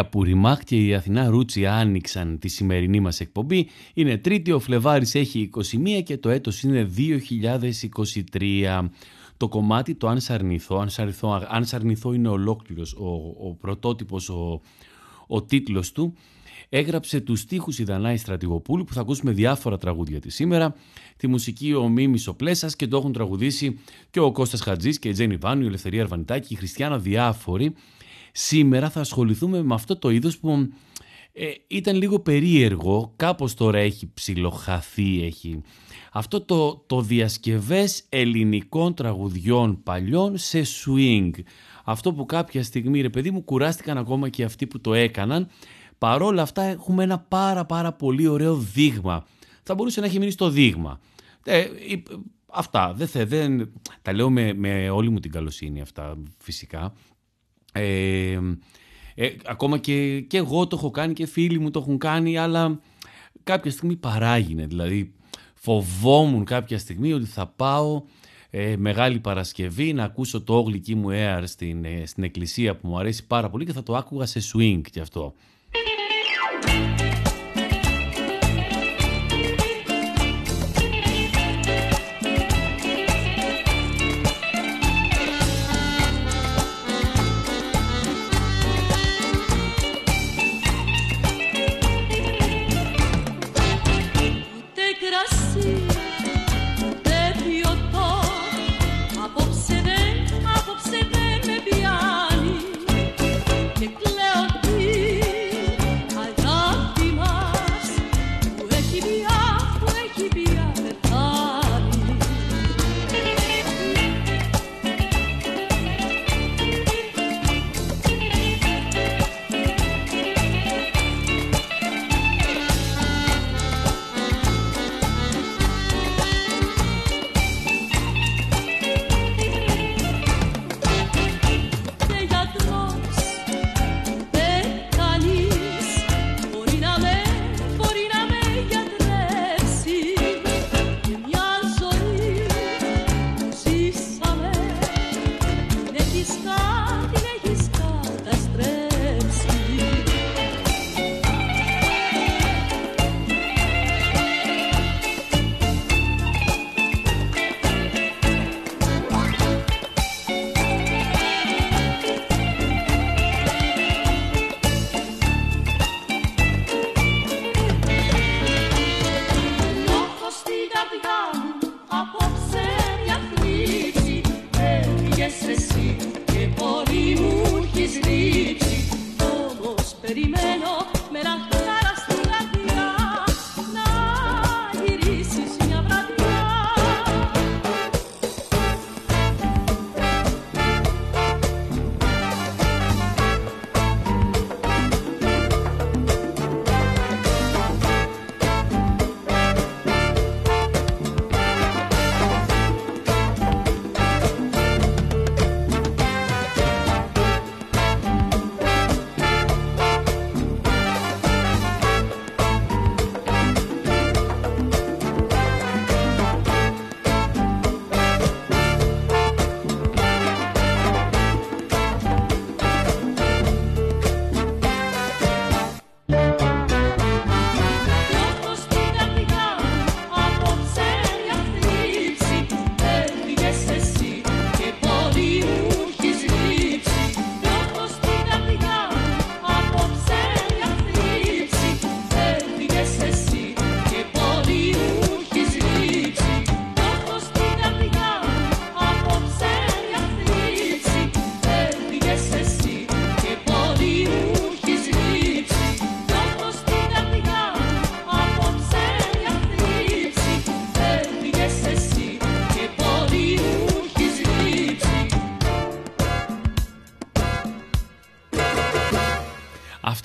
Απουριμάχ και η Αθηνά Ρούτσι άνοιξαν τη σημερινή μας εκπομπή. Είναι τρίτη, ο Φλεβάρης έχει 21 και το έτος είναι 2023. Το κομμάτι το «Αν σ' αρνηθώ», «Αν σ' αρνηθώ», «Αν σ' αρνηθώ» είναι ολόκληρος, ο, ο πρωτότυπος, ο, ο τίτλος του. Έγραψε τους στίχους η Δανάη Στρατηγοπούλου που θα ακούσουμε διάφορα τραγούδια της σήμερα. Τη μουσική ο Μίμης ο Πλέσας και το έχουν τραγουδήσει και ο Κώστας Χατζής και η Τζένι Βάνου, η Ελευθερία Αρβανιτάκη, η Χριστιανά διάφοροι. Σήμερα θα ασχοληθούμε με αυτό το είδος που ε, ήταν λίγο περίεργο, κάπως τώρα έχει ψιλοχαθεί, έχει αυτό το, το διασκευές ελληνικών τραγουδιών παλιών σε swing. Αυτό που κάποια στιγμή, ρε παιδί μου, κουράστηκαν ακόμα και αυτοί που το έκαναν. Παρόλα αυτά έχουμε ένα πάρα πάρα πολύ ωραίο δείγμα. Θα μπορούσε να έχει μείνει στο δείγμα. Ε, ε, αυτά, δεν, θε, δεν, τα λέω με, με όλη μου την καλοσύνη αυτά φυσικά. Ε, ε, ακόμα και, και εγώ το έχω κάνει και φίλοι μου το έχουν κάνει, αλλά κάποια στιγμή παράγινε. Δηλαδή φοβόμουν κάποια στιγμή ότι θα πάω ε, Μεγάλη Παρασκευή να ακούσω το «Όγλυκή μου air» στην, ε, στην εκκλησία που μου αρέσει πάρα πολύ και θα το άκουγα σε swing και αυτό.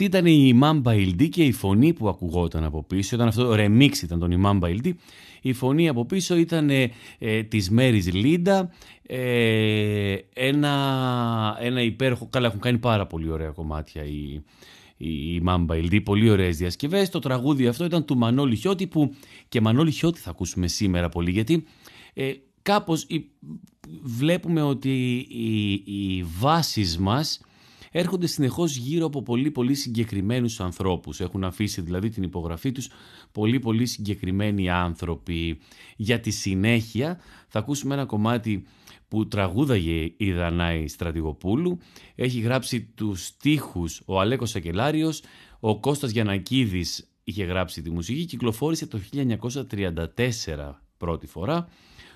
Αυτή ήταν η Mamba Ildi και η φωνή που ακουγόταν από πίσω. Ήταν αυτό το remix ήταν τον Mamba Ildi. Η φωνή από πίσω ήταν ε, ε, της Μέρης Λίντα. Ε, ένα, ένα υπέροχο... Καλά έχουν κάνει πάρα πολύ ωραία κομμάτια οι, η Mamba Ildi. Πολύ ωραίες διασκευές. Το τραγούδι αυτό ήταν του Μανώλη Χιώτη που και Μανώλη Χιώτη θα ακούσουμε σήμερα πολύ γιατί ε, κάπως βλέπουμε ότι οι, οι βάσεις μας έρχονται συνεχώς γύρω από πολύ πολύ συγκεκριμένους ανθρώπους. Έχουν αφήσει δηλαδή την υπογραφή τους πολύ πολύ συγκεκριμένοι άνθρωποι. Για τη συνέχεια θα ακούσουμε ένα κομμάτι που τραγούδαγε η Δανάη Στρατηγοπούλου. Έχει γράψει τους στίχους ο Αλέκος Σακελάριος, ο Κώστας Γιανακίδης είχε γράψει τη μουσική, κυκλοφόρησε το 1934 πρώτη φορά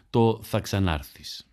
το «Θα ξανάρθεις».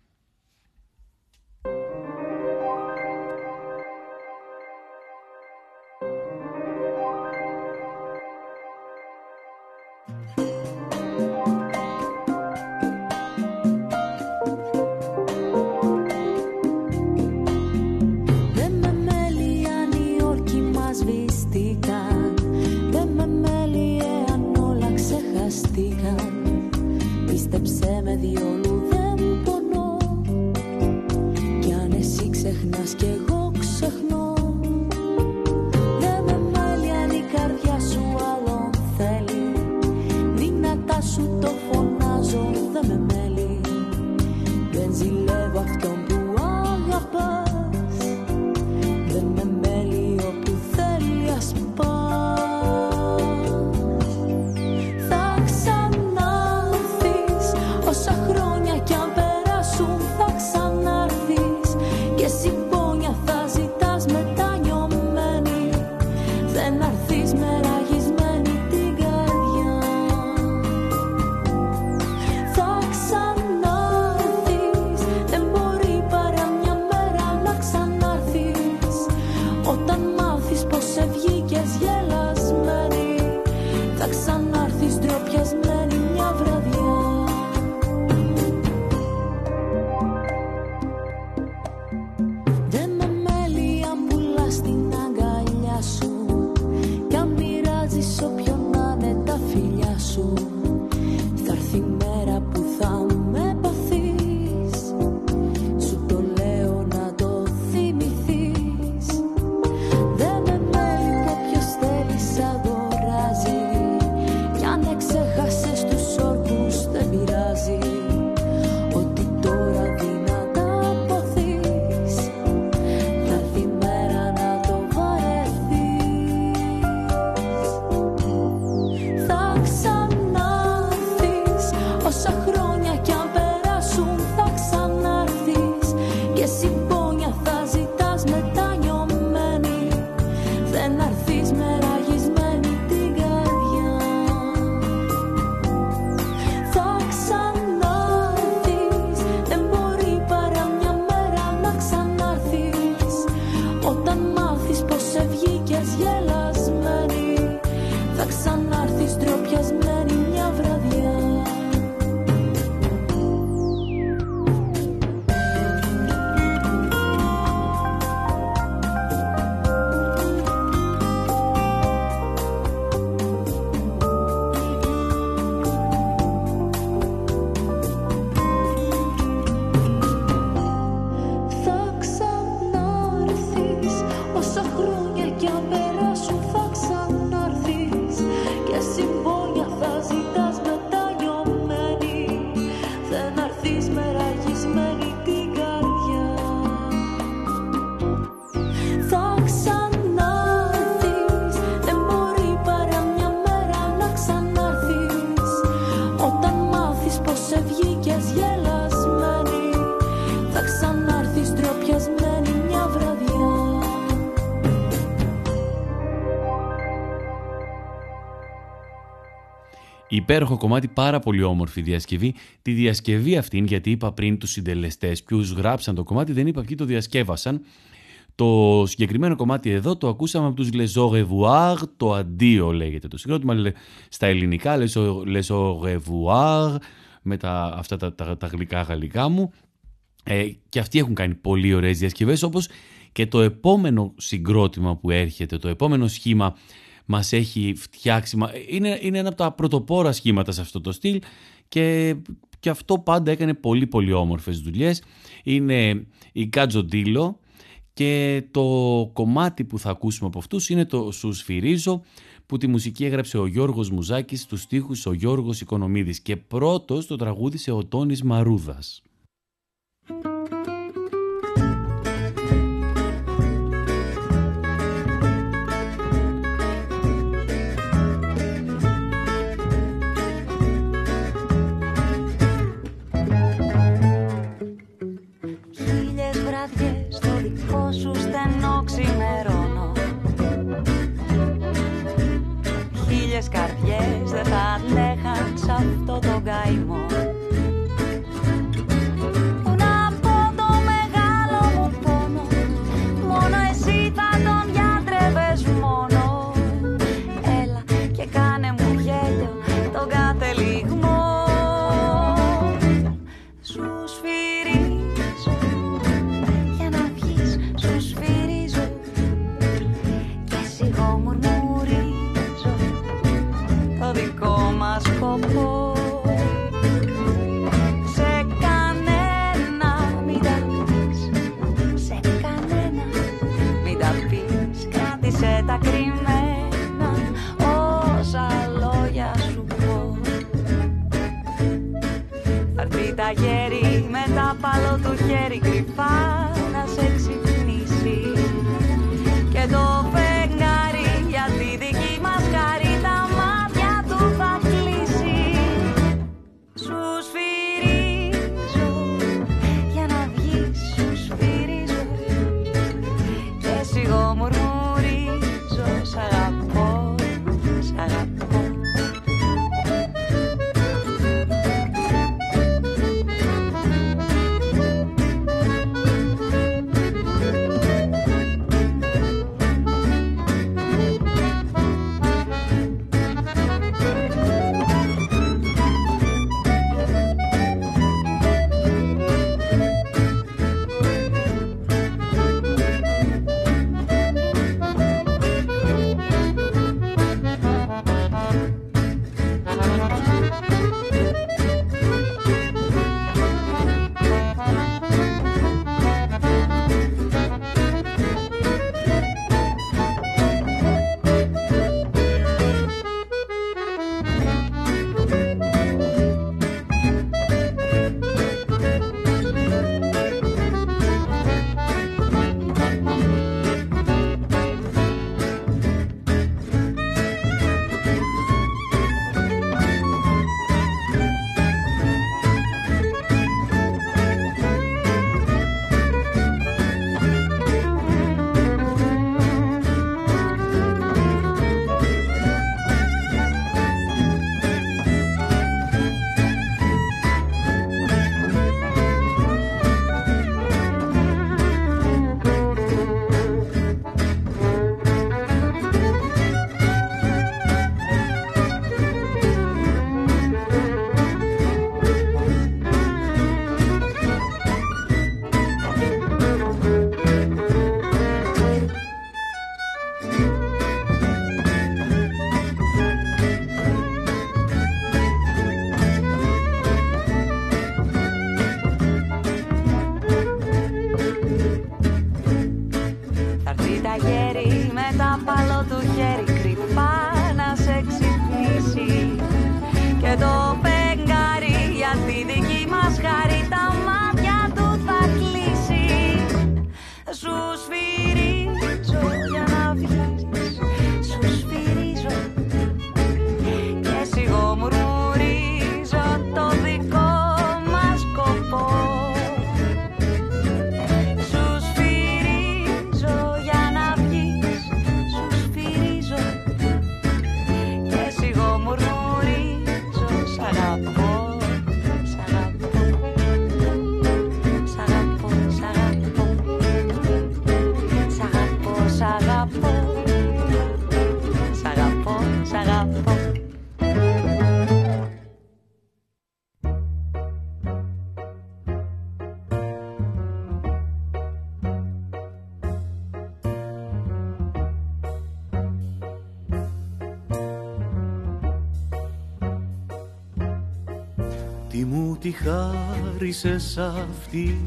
Υπέροχο κομμάτι, πάρα πολύ όμορφη διασκευή. Τη διασκευή αυτήν, γιατί είπα πριν τους συντελεστές, ποιους γράψαν το κομμάτι, δεν είπα ποιοι το διασκεύασαν. Το συγκεκριμένο κομμάτι εδώ το ακούσαμε από τους Les Au revoir, το αντίο λέγεται το συγκρότημα στα ελληνικά, Les Au revoir, με τα, αυτά τα, τα, τα γλυκά γαλλικά μου. Ε, και αυτοί έχουν κάνει πολύ ωραίες διασκευές όπως και το επόμενο συγκρότημα που έρχεται, το επόμενο σχήμα μας έχει φτιάξει, είναι, είναι ένα από τα πρωτοπόρα σχήματα σε αυτό το στυλ και, και αυτό πάντα έκανε πολύ πολύ όμορφες δουλειές. Είναι η Κατζοντήλο και το κομμάτι που θα ακούσουμε από αυτούς είναι το «Σου σφυρίζω» που τη μουσική έγραψε ο Γιώργος Μουζάκης, τους στίχους ο Γιώργος Οικονομίδης και πρώτος το τραγούδισε ο Τόνης Μαρούδας. Καρδιές δεν θα αντέχαν σ' αυτό το καημό μαγαίρι με τα παλό του χέρι κρυφά. Χάρισες αυτή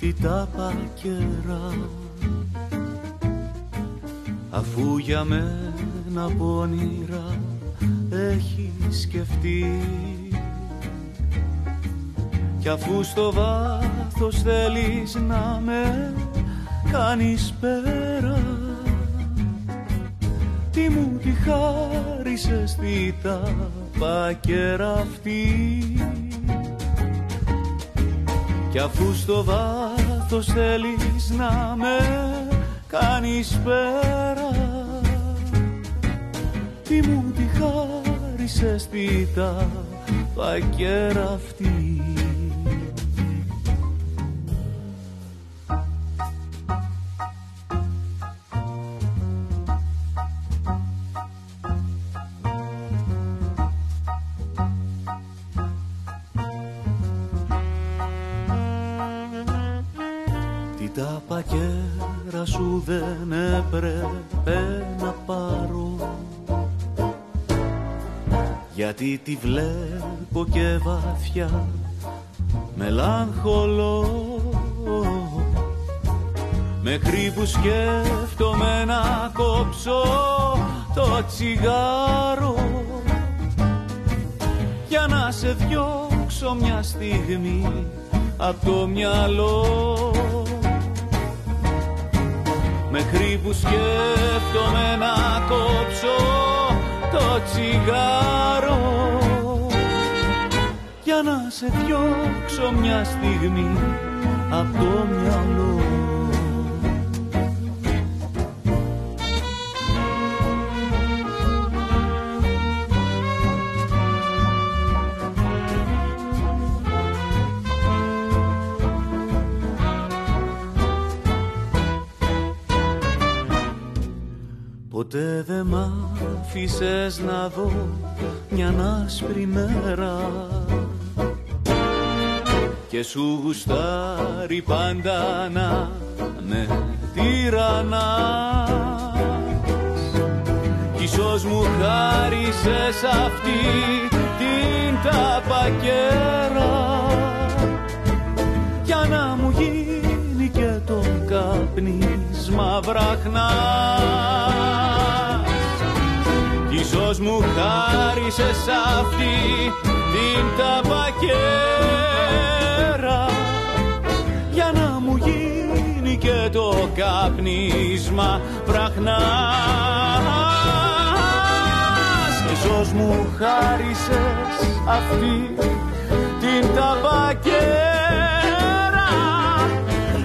τη τάπα καιρά. Αφού για μένα πονηρά έχει σκεφτεί. Κι αφού στο βάθος θέλεις να με κάνεις πέρα. Τι μου τη χάρισες τι τα πακέρα αυτή; Κι αφού στο βάθος θέλεις να με κάνεις πέρα Τι μου τη χάρισες τι τα πακέρα αυτή γιατί τη βλέπω και βαθιά μελαγχολώ μέχρι που σκέφτομαι να κόψω το τσιγάρο. Για να σε διώξω μια στιγμή από το μυαλό. Μέχρι που σκέφτομαι να κόψω το τσιγάρο. Για να σε διώξω μια στιγμή από το μυαλό άφησες να δω μια άσπρη μέρα. Και σου γουστάρει πάντα να με τυραννάς. Κι ίσως μου χάρισες αυτή την ταπακέρα. Για να μου γίνει και το καπνίσμα βραχνάς Ίσως μου χάρισες αυτή την ταπακέρα. Για να μου γίνει και το καπνίσμα βραχνάς Ίσως μου χάρισες αυτή την ταπακέρα.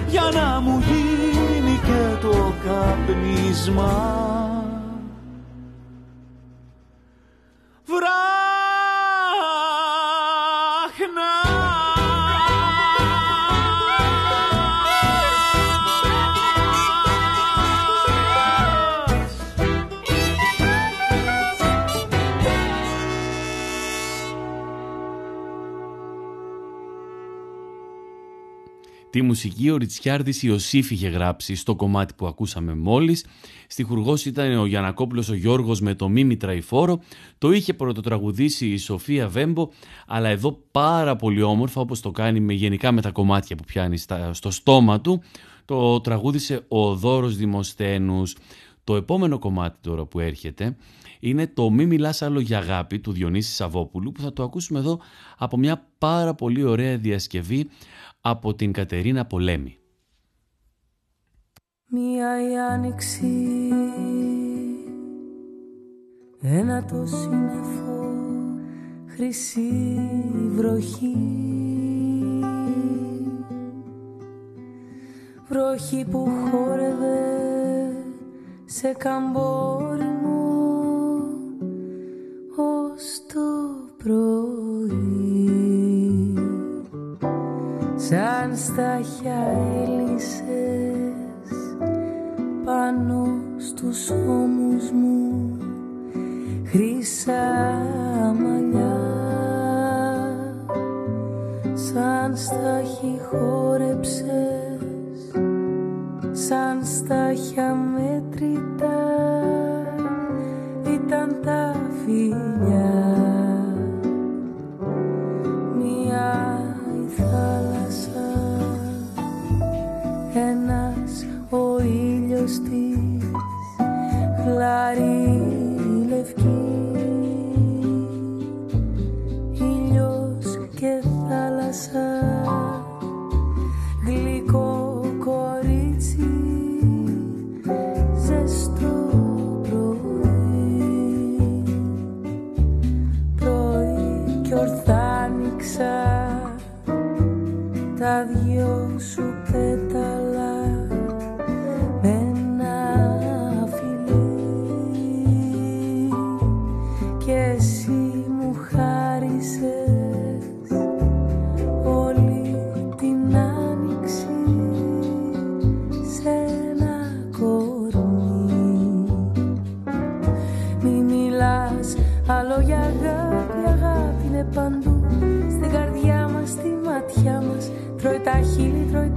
Για να μου γίνει και το καπνίσμα Τη μουσική ο Ριτσιάρδης Ιωσήφ είχε γράψει στο κομμάτι που ακούσαμε μόλις. Στιχουργός ήταν ο Γιανακόπουλος ο Γιώργος με το Μίμη Τραϊφόρο. Το είχε πρωτοτραγουδήσει η Σοφία Βέμπο, αλλά εδώ πάρα πολύ όμορφα όπως το κάνει με, γενικά με τα κομμάτια που πιάνει στο στόμα του. Το τραγούδισε ο Δώρος Δημοσθένους. Το επόμενο κομμάτι τώρα που έρχεται είναι το «Μη μιλάς άλλο για αγάπη» του Διονύσης Σαββόπουλου που θα το ακούσουμε εδώ από μια πάρα πολύ ωραία διασκευή από την Κατερίνα Πολέμη. Μία η άνοιξη Ένα το σύννεφο Χρυσή βροχή Βροχή που χόρευε Σε καμπόριμο Ως το πρωί σαν στάχια έλυσες πάνω στους ώμους μου χρυσά μαλλιά. Σαν στάχι χόρεψες σαν στάχια μέτρητα ήταν τα φιλιά. Μια I τα χείλη τρώει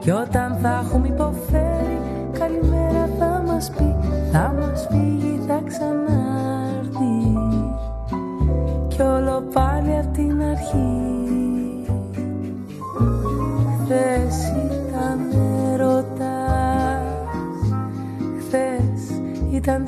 Κι όταν θα έχουμε υποφέρει Καλημέρα θα μας πει Θα μας φύγει, θα ξανάρθει. Κι όλο πάλι απ' την αρχή. Χθες ήταν ερωτάς Χθες ήταν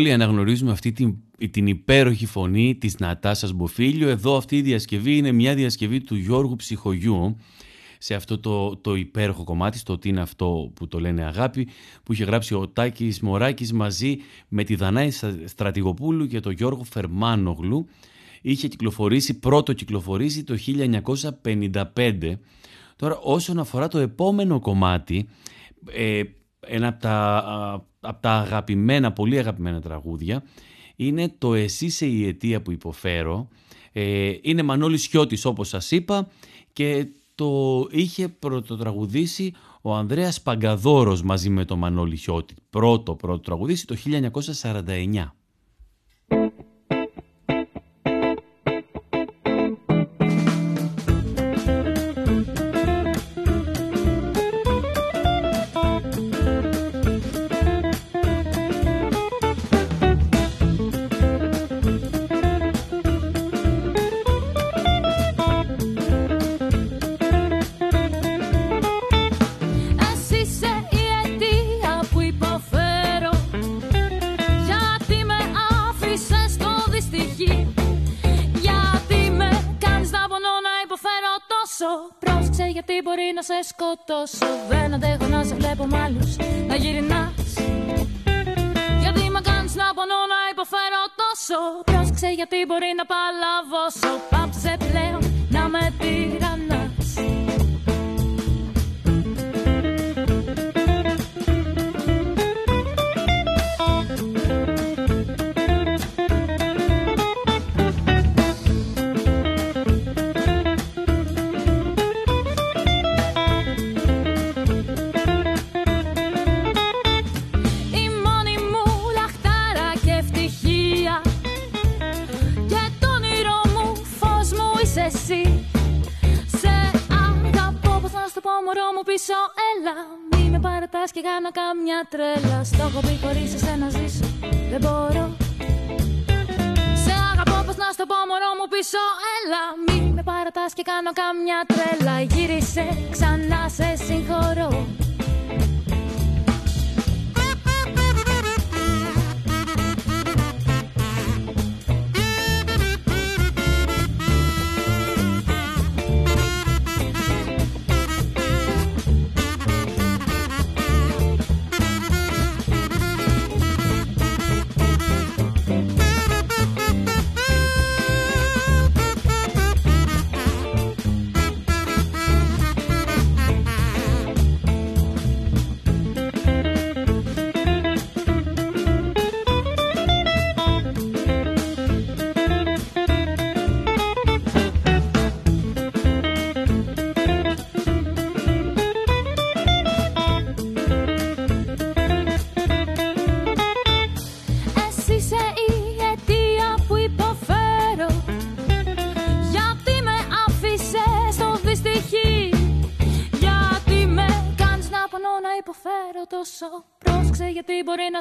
Όλοι αναγνωρίζουμε αυτή την, την υπέροχη φωνή της Νατάσας Μποφίλιο. Εδώ αυτή η διασκευή είναι μια διασκευή του Γιώργου Ψυχογιού σε αυτό το, το υπέροχο κομμάτι, στο ότι είναι αυτό που το λένε αγάπη, που είχε γράψει ο Τάκης Μωράκης μαζί με τη Δανάη Στρατηγοπούλου και τον Γιώργο Φερμάνογλου. Είχε κυκλοφορήσει, πρώτο κυκλοφορήσει το 1955. Τώρα όσον αφορά το επόμενο κομμάτι, ε, ένα από τα, από τα αγαπημένα, πολύ αγαπημένα τραγούδια, είναι το «Εσύ σε η αιτία που υποφέρω». Ε, είναι Μανώλης Χιώτης όπως σας είπα και το είχε πρωτοτραγουδήσει ο Ανδρέας Παγκαδόρος μαζί με τον Μανώλη Χιώτη. Πρώτο πρώτο τραγουδήσει το 1949.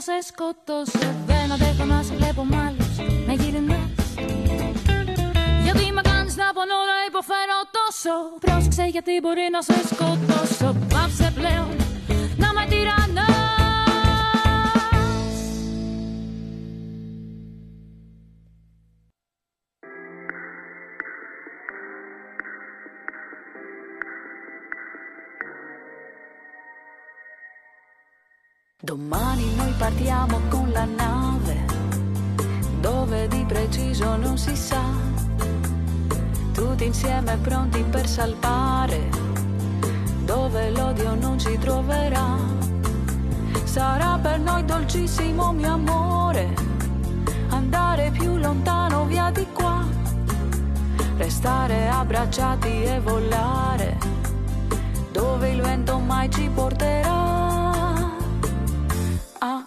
Σε σκοτώσω Δεν αντέχω να σε βλέπω μ' άλλους. Να γυρνάς. Γιατί με κάνεις να πονώ να υποφέρω τόσο. Πρόσεξε γιατί μπορεί να σε σκοτώσω. Πάψε πλέον Domani noi partiamo con la nave, dove di preciso non si sa, tutti insieme pronti per salpare, dove l'odio non ci troverà. Sarà per noi dolcissimo mio amore, andare più lontano via di qua, restare abbracciati e volare, dove il vento mai ci porterà.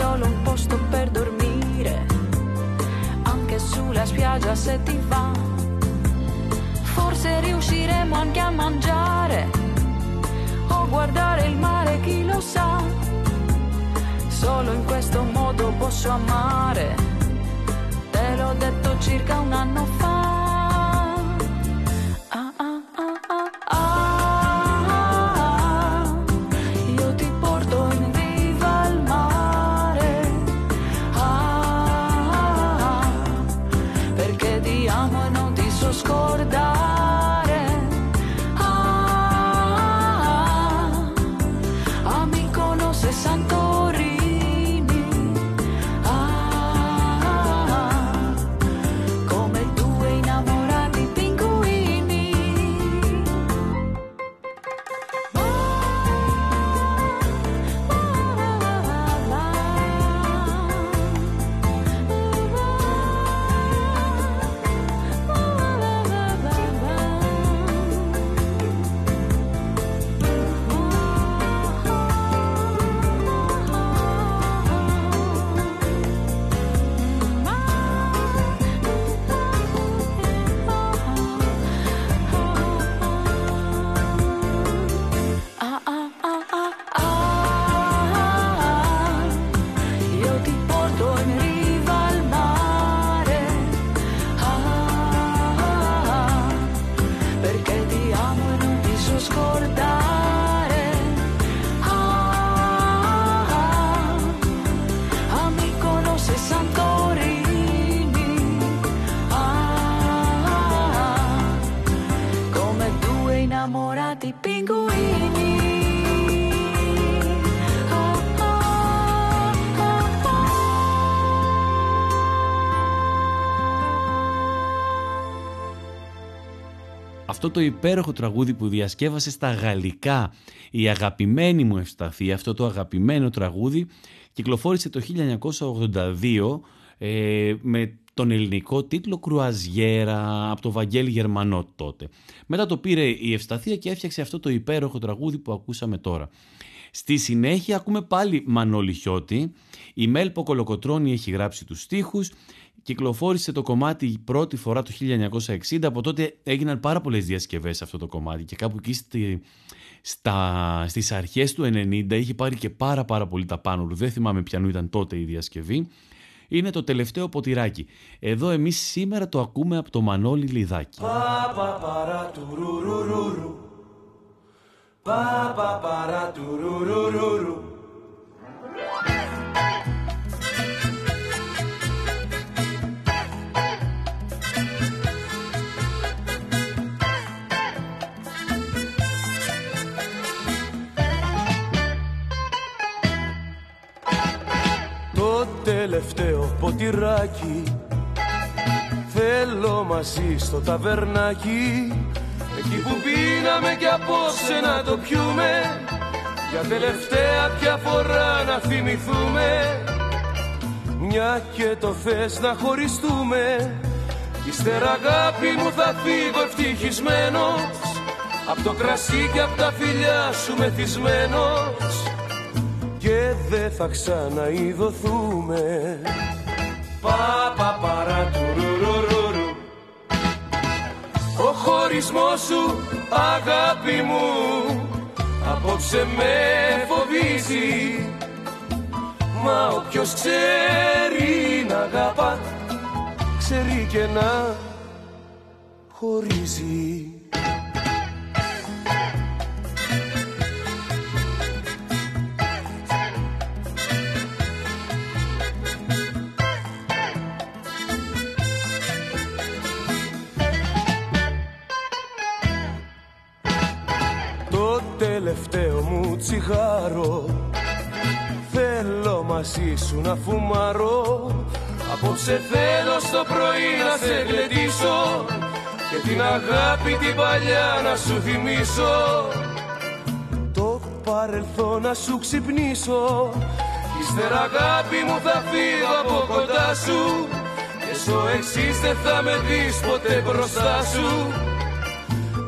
solo un posto per dormire, anche sulla spiaggia se ti va. Forse riusciremo anche a mangiare o guardare il mare, chi lo sa. Solo in questo modo posso amare. Te l'ho detto circa un anno fa. nos. Αυτό το υπέροχο τραγούδι που διασκεύασε στα γαλλικά η αγαπημένη μου Ευσταθία, αυτό το αγαπημένο τραγούδι κυκλοφόρησε το 1982 ε, με τον ελληνικό τίτλο «Κρουαζιέρα» από το Βαγγέλη Γερμανό τότε. Μετά το πήρε η Ευσταθία και έφτιαξε αυτό το υπέροχο τραγούδι που ακούσαμε τώρα. Στη συνέχεια ακούμε πάλι Μανώλη Χιώτη. Η Μέλπο Κολοκοτρώνη έχει γράψει τους στίχους. Κυκλοφόρησε το κομμάτι πρώτη φορά το 1960. Από τότε έγιναν πάρα πολλές διασκευές σε αυτό το κομμάτι και κάπου εκεί στη, στα, στις αρχές του 90 είχε πάρει και πάρα πάρα πολύ τα πάνω του. Δεν θυμάμαι ποιανού ήταν τότε η διασκευή. Είναι το τελευταίο ποτηράκι. Εδώ εμείς σήμερα το ακούμε από το Μανώλη Λιδάκη. Pa pa para Το τελευταίο ποτηράκι. Θέλω μαζί στο ταβερνάκι. Εκεί που πίναμε κι απόψε να το πιούμε. Για τελευταία πια φορά να θυμηθούμε. Μια και το θες να χωριστούμε. Ύστερα αγάπη μου θα φύγω ευτυχισμένος. Απ' το κρασί και απ' τα φιλιά σου μεθυσμένος Και δεν θα ξαναειδωθούμε. Πα πα παρά τουρουρουρουρου Ο χωρισμός σου αγάπη μου Απόψε με φοβίζει. Μα όποιος ξέρει να αγαπά Ξέρει και να χωρίζει μαζί σου να φουμαρώ. Απόψε θέλω στο πρωί να σε γλεντήσω Και την αγάπη την παλιά να σου θυμίσω. Το παρελθόν να σου ξυπνήσω. Ύστερα αγάπη μου θα φύγω από κοντά σου Και στο εξής δεν θα με δεις ποτέ μπροστά σου.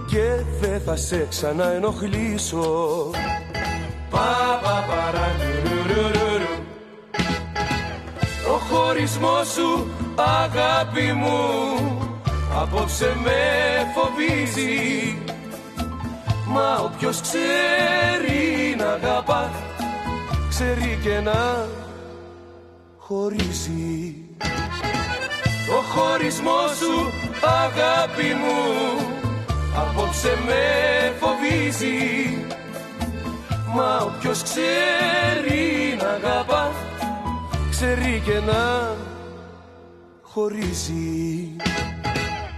Και δεν θα σε ξαναενοχλήσω. Πα, πα, παρα, Ο χωρισμός σου αγάπη μου. Απόψε με φοβίζει. Μα όποιος ξέρει να αγαπά ξέρει και να χωρίζει. Ο χωρισμός σου αγάπη μου απόψε με φοβίζει. Μα όποιος ξέρει να αγαπά ξέρει και να χωρίζει.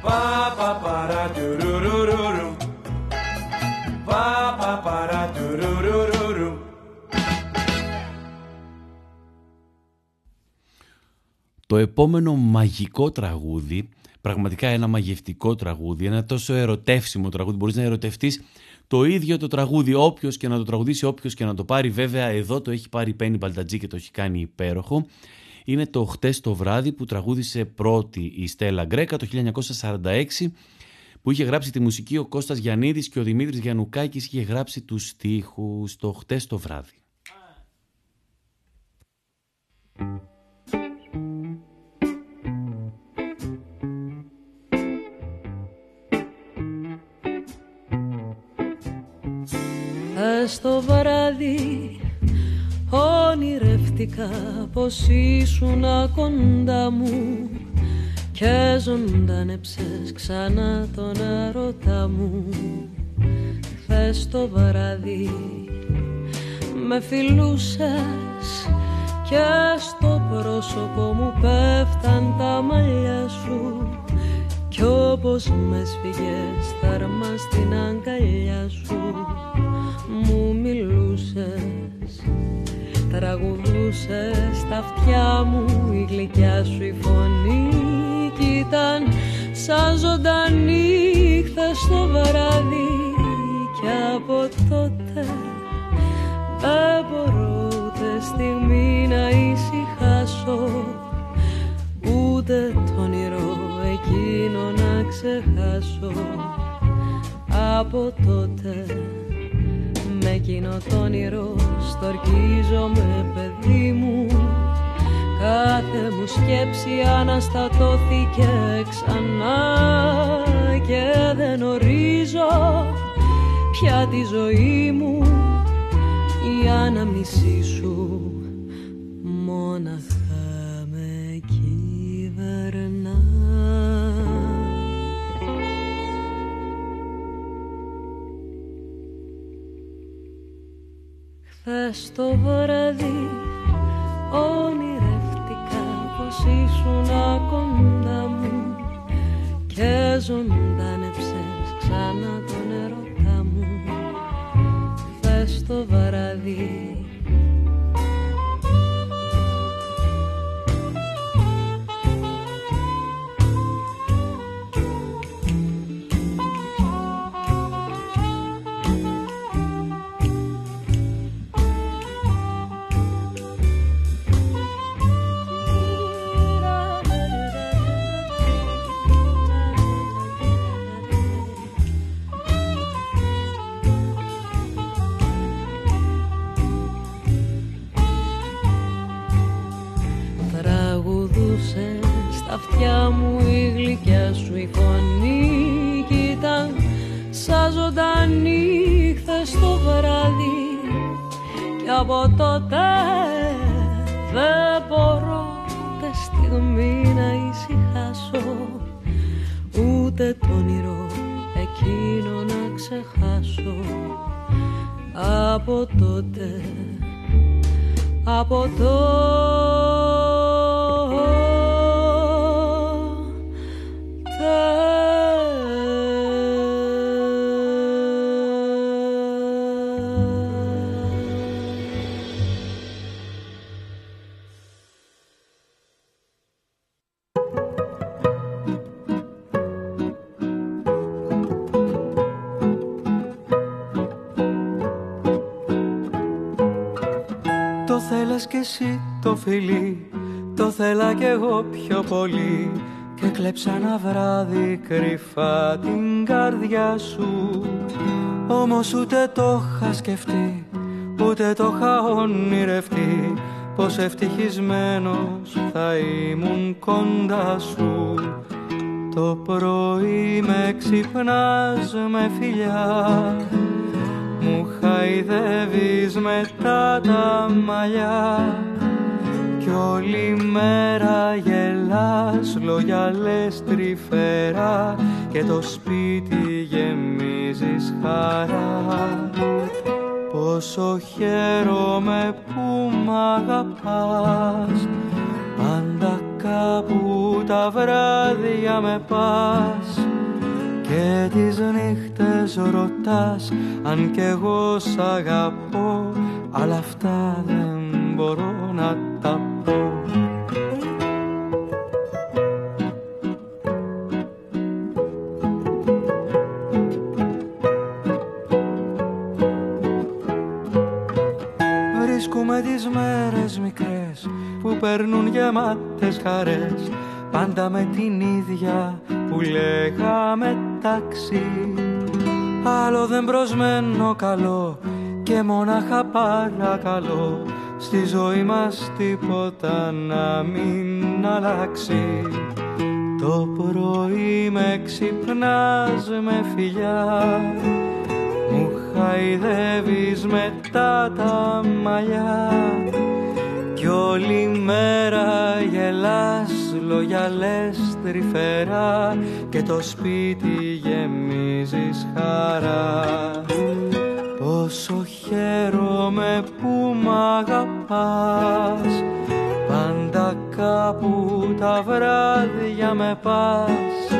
Πα πα παρα τουρουρουρουρου Πα πα παρα τουρουρουρουρου Το επόμενο μαγικό τραγούδι, πραγματικά ένα μαγευτικό τραγούδι, ένα τόσο ερωτεύσιμο τραγούδι, μπορείς να ερωτευτείς το ίδιο το τραγούδι, όποιος και να το τραγουδήσει, όποιος και να το πάρει, βέβαια εδώ το έχει πάρει η Πέννη Μπαλτατζή και το έχει κάνει υπέροχο. Είναι το χτες το βράδυ που τραγούδισε πρώτη η Στέλλα Γκρέκα το 1946 που είχε γράψει τη μουσική ο Κώστας Γιαννίδης και ο Δημήτρης Γιαννουκάκης είχε γράψει τους στίχους το χτες το βράδυ. Στο βράδυ. Όνειρευτικά πως ήσουν κοντά μου και ζωντανέψες ξανά τον αρώτα μου. Χθες το βράδυ με φιλούσες και στο πρόσωπο μου πέφταν τα μαλλιά σου. Κι όπως μες σφυγες θαρμά στην αγκαλιά σου. μου μιλούσες Τραγουδούσες στα αυτιά μου η γλυκιά σου η φωνή Κι ήταν σαν ζωντανή χθες το βράδυ Κι από τότε δεν μπορώ ούτε στιγμή να ησυχάσω Ούτε το όνειρο εκείνο να ξεχάσω. Από τότε με εκείνο το όνειρο στορκίζομαι παιδί μου. Κάθε μου σκέψη αναστατώθηκε ξανά Και δεν ορίζω πια τη ζωή μου. Η αναμνησή σου μόναχα Χθες το βράδυ ονειρευτικά πως ήσουν κοντά μου και ζωντάνεψες ξανά τον ερωτά μου. Χθες το βράδυ φιλί Το θέλα κι εγώ πιο πολύ. Κι και κλέψα ένα βράδυ κρυφά την καρδιά σου. Όμως ούτε το είχα σκεφτεί ούτε το είχα ονειρευτεί. Πως ευτυχισμένος θα ήμουν κοντά σου. Το πρωί με ξυπνάς με φιλιά. Μου χαϊδεύεις μετά τα μαλλιά κι όλη μέρα γελάς λόγια λες τρυφερά και το σπίτι γεμίζεις χαρά. Πόσο χαίρομαι που μ' αγαπάς Πάντα κάπου τα βράδια με πας. Και τις νύχτες ρωτάς αν κι εγώ σ' αγαπώ Αλλά αυτά δεν μπορώ να τα πω. Βρίσκουμε τις μέρες μικρές που παίρνουν γεμάτες χαρές. Πάντα με την ίδια που λέγαμε τάξη. Άλλο δεν προσμένω καλό και μονάχα παρακαλώ στη ζωή μας τίποτα να μην αλλάξει. Το πρωί με ξυπνάς με φιλιά μου χαϊδεύεις μετά τα μαλλιά. Κι όλη μέρα γελάς λόγια λες τρυφερά και το σπίτι γεμίζεις χαρά Πόσο χαίρομαι που μ' αγαπάς Πάντα κάπου τα βράδια με πας.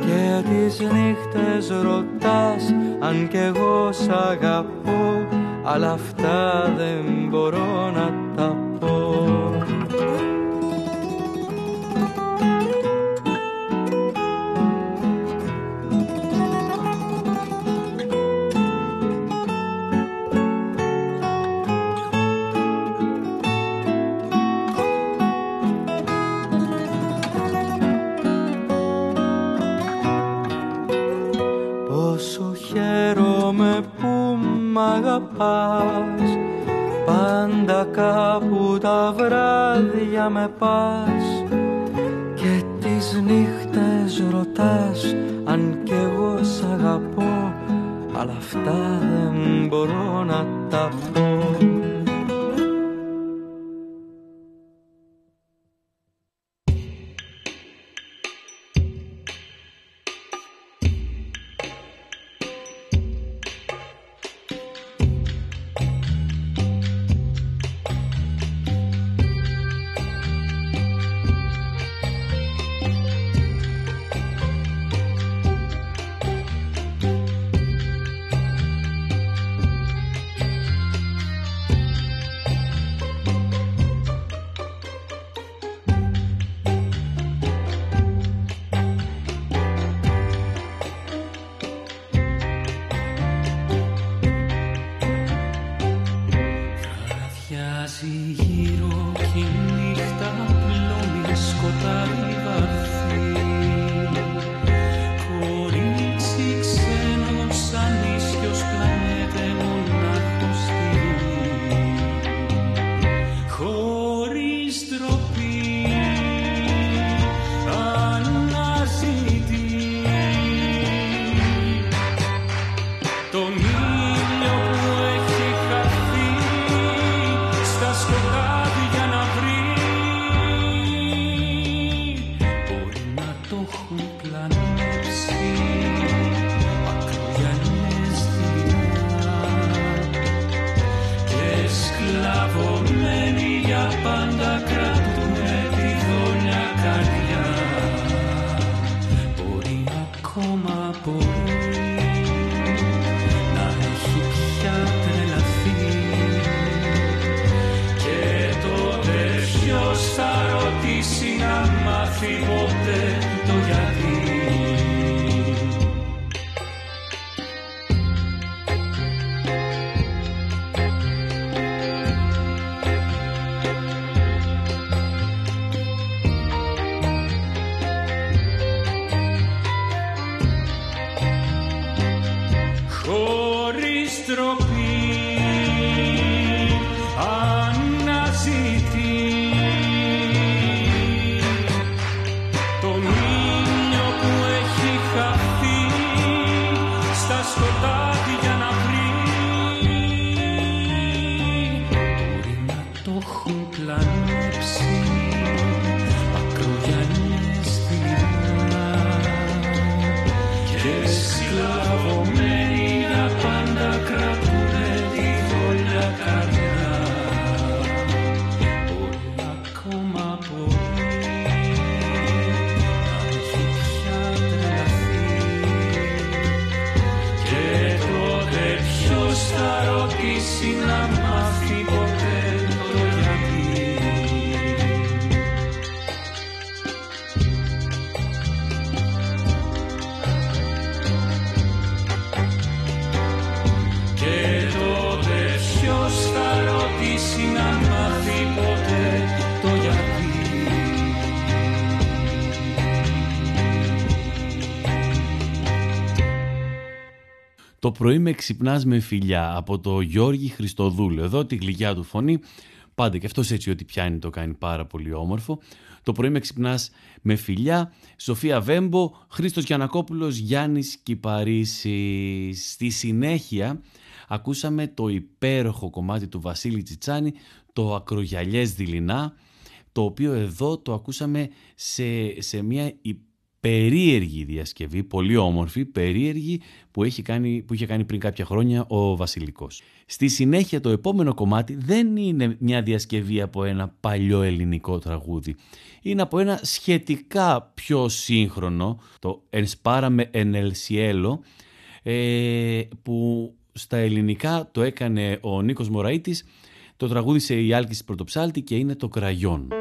Και τις νύχτες ρωτάς αν κι εγώ σ' αγαπώ Αλλά αυτά δεν μπορώ να τα πω Pandakra. Πρωί με ξυπνάς με φιλιά από το Γιώργη Χριστοδούλου. Εδώ τη γλυκιά του φωνή. Πάντα και αυτός έτσι ότι πιάνει το κάνει πάρα πολύ όμορφο. Το πρωί με ξυπνάς με φιλιά. Σοφία Βέμπο, Χρήστος Γιανακόπουλος, Γιάννης Κυπαρίσης. Στη συνέχεια ακούσαμε το υπέροχο κομμάτι του Βασίλη Τσιτσάνη, το ακρογιαλιές δειλινά, το οποίο εδώ το ακούσαμε σε, σε μια περίεργη διασκευή, πολύ όμορφη, περίεργη που, έχει κάνει, που είχε κάνει πριν κάποια χρόνια ο Βασιλικός. Στη συνέχεια το επόμενο κομμάτι δεν είναι μια διασκευή από ένα παλιό ελληνικό τραγούδι. Είναι από ένα σχετικά πιο σύγχρονο, το «Ενσπάραμε en el cielo», ε, που στα ελληνικά το έκανε ο Νίκος Μωραΐτης, το τραγούδισε η Άλκης Πρωτοψάλτη και είναι το «Κραγιόν».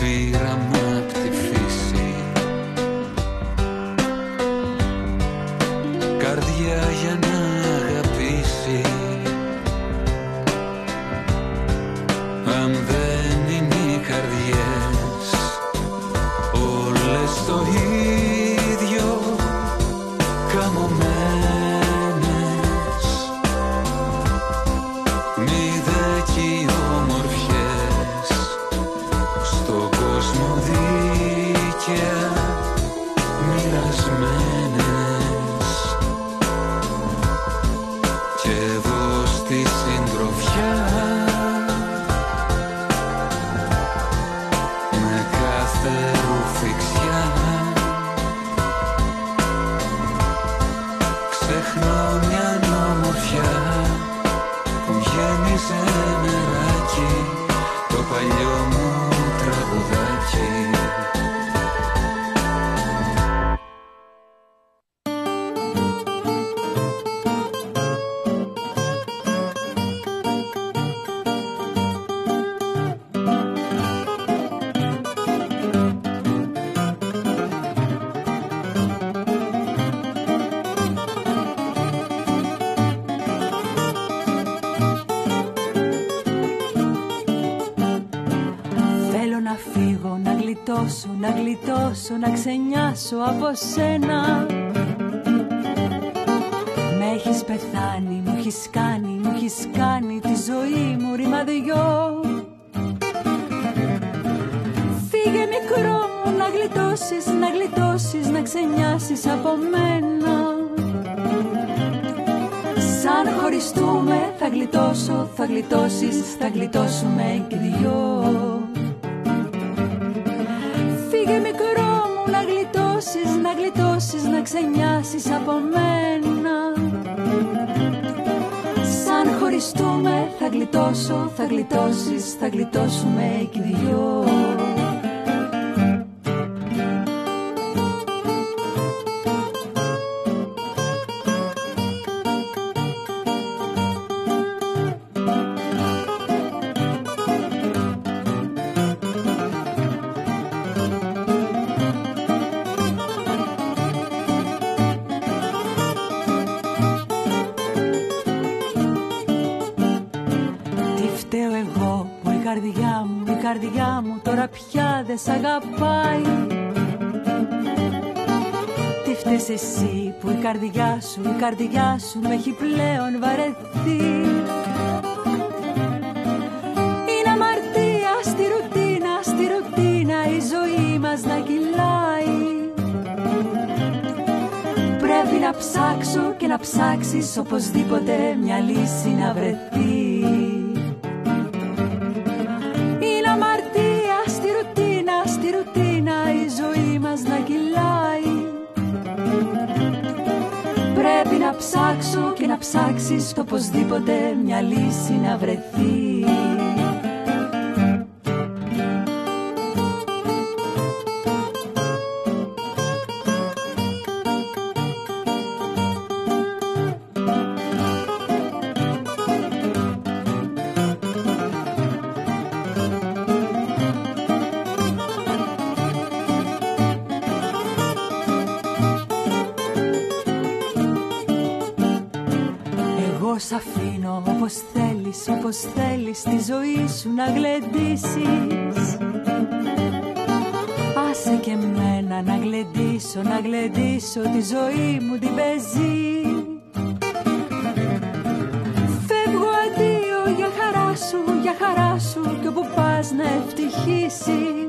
Vira-me. ξενιώσω, να ξενιάσω από σένα Με έχεις πεθάνει, μου έχεις κάνει, μου έχεις κάνει τη ζωή μου ρημαδιό. Φύγε μικρό μου να γλιτώσεις, να γλιτώσεις, να ξενιάσεις από μένα. Σαν χωριστούμε θα γλιτώσω, θα γλιτώσεις, θα γλιτώσουμε και να γλιτώσεις, να ξενιάσεις από μένα. Σαν χωριστούμε θα γλιτώσω, θα γλιτώσεις, θα γλιτώσουμε κι δυο. Δεν σ' αγαπάει. Τι φταίς εσύ που η καρδιά σου, η καρδιά σου με έχει πλέον βαρεθεί. Είναι αμαρτία στη ρουτίνα, στη ρουτίνα η ζωή μας να κυλάει. Πρέπει να ψάξω και να ψάξεις οπωσδήποτε μια λύση να βρεθεί ψάξεις οπωσδήποτε μια λύση να βρεθεί σου να γλεντήσεις. Άσε και μένα να γλεντήσω, να γλεντήσω τη ζωή μου την πεζή. Φεύγω αντίο για χαρά σου, για χαρά σου κι όπου πας να ευτυχήσεις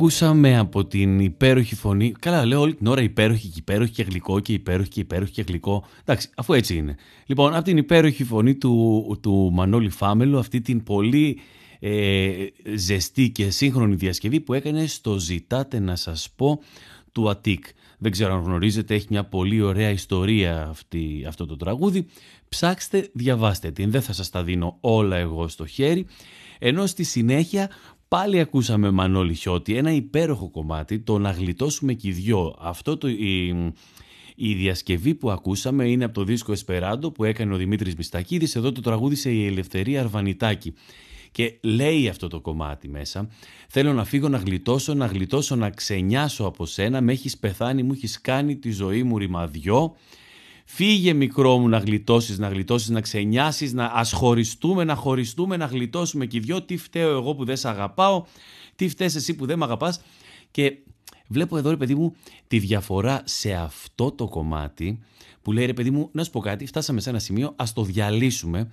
Ακούσαμε από την υπέροχη φωνή. Καλά, λέω όλη την ώρα υπέροχη και υπέροχη και γλυκό και υπέροχη και υπέροχη και γλυκό. Εντάξει, αφού έτσι είναι. Λοιπόν, από την υπέροχη φωνή του, του Μανώλη Φάμελου, αυτή την πολύ ε, ζεστή και σύγχρονη διασκευή που έκανε στο «Ζητάτε να σας πω» του Αττικ. Δεν ξέρω αν γνωρίζετε, έχει μια πολύ ωραία ιστορία αυτή, αυτό το τραγούδι. Ψάξτε, διαβάστε την, δεν θα σας τα δίνω όλα εγώ στο χέρι. Ενώ στη συνέχεια πάλι ακούσαμε Μανώλη Χιώτη, ένα υπέροχο κομμάτι, το να γλιτώσουμε και οι δυο. Αυτό το, η, η διασκευή που ακούσαμε είναι από το δίσκο Εσπεράντο που έκανε ο Δημήτρης Μιστακίδης, εδώ το τραγούδισε η Ελευθερία Αρβανιτάκη. Και λέει αυτό το κομμάτι μέσα, θέλω να φύγω να γλιτώσω, να γλιτώσω, να ξενιάσω από σένα, με έχεις πεθάνει, μου έχεις κάνει τη ζωή μου ρημαδιό, Φύγε μικρό μου να γλιτώσεις, να γλιτώσεις, να ξενιάσεις, να ασχοριστούμε, να χωριστούμε, να γλιτώσουμε και οι δυο. Τι φταίω εγώ που δεν σε αγαπάω, τι φταίς εσύ που δεν με αγαπάς. Και βλέπω εδώ ρε παιδί μου τη διαφορά σε αυτό το κομμάτι που λέει ρε παιδί μου να σου πω κάτι, φτάσαμε σε ένα σημείο, ας το διαλύσουμε.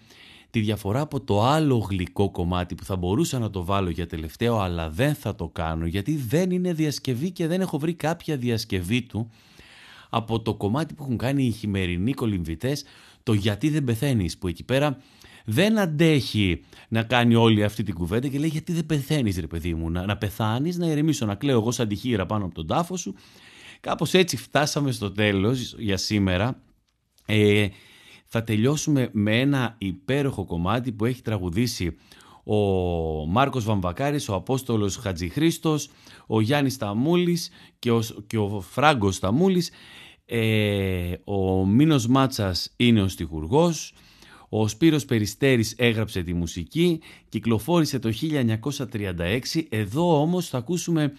Τη διαφορά από το άλλο γλυκό κομμάτι που θα μπορούσα να το βάλω για τελευταίο αλλά δεν θα το κάνω γιατί δεν είναι διασκευή και δεν έχω βρει κάποια διασκευή του από το κομμάτι που έχουν κάνει οι χειμερινοί κολυμβητές, το γιατί δεν πεθαίνεις, που εκεί πέρα δεν αντέχει να κάνει όλη αυτή την κουβέντα και λέει γιατί δεν πεθαίνεις ρε παιδί μου, να, να πεθάνεις, να ηρεμήσω, να κλαίω εγώ σαν τυχήρα πάνω από τον τάφο σου. Κάπως έτσι φτάσαμε στο τέλος για σήμερα. Ε, θα τελειώσουμε με ένα υπέροχο κομμάτι που έχει τραγουδήσει ο Μάρκος Βαμβακάρης, ο Απόστολος Χατζηχρίστος, ο Γιάννης Ταμούλης και ο, και ο Φράγκος Ταμούλης. Ε, ο Μίνος Μάτσας είναι ο στιχουργός, ο Σπύρος Περιστέρης έγραψε τη μουσική, κυκλοφόρησε το 1936, εδώ όμως θα ακούσουμε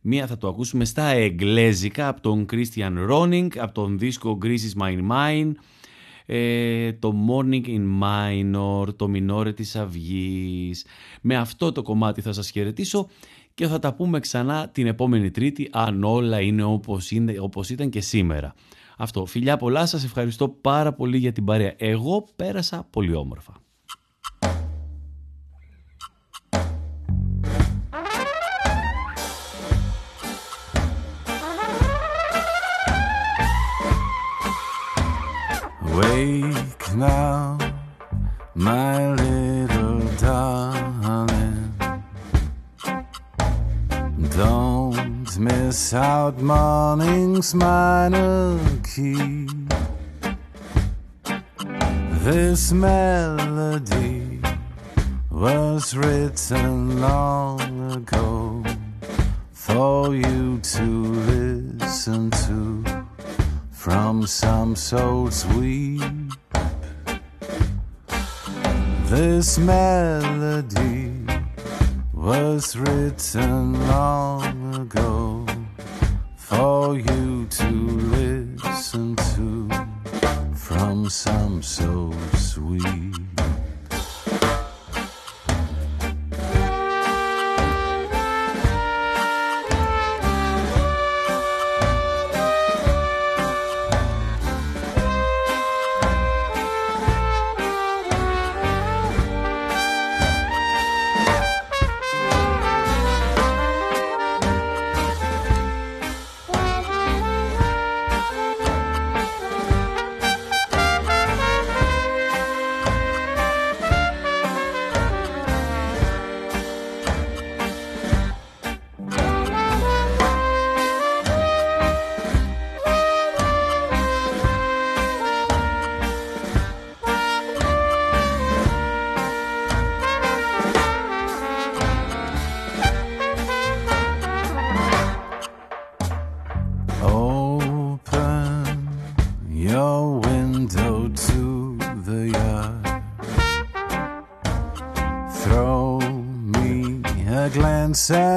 Μία θα το ακούσουμε στα εγγλέζικα από τον Christian Ronning, από τον δίσκο Greece is My Mind, ε, το Morning in Minor, το Minore της Αυγής. Με αυτό το κομμάτι θα σας χαιρετήσω και θα τα πούμε ξανά την επόμενη Τρίτη αν όλα είναι όπως, είναι, όπως ήταν και σήμερα. Αυτό. Φιλιά πολλά, σας ευχαριστώ πάρα πολύ για την παρέα. Εγώ πέρασα πολύ όμορφα. Wake now, my little darling. Don't miss out morning's minor key. This melody was written long ago for you to listen to from some soul sweet. This melody was written long ago for you to listen to from some soul sweet.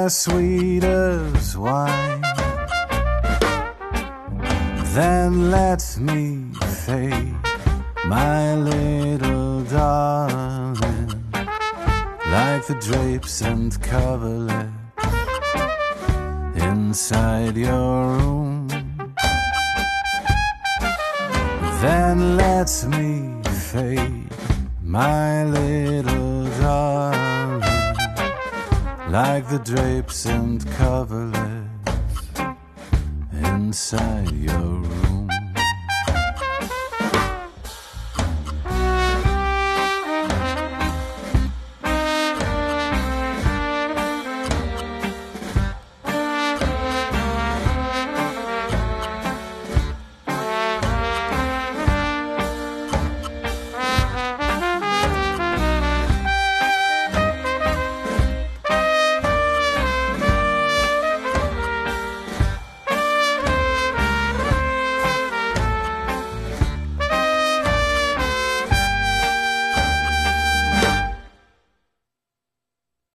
sweet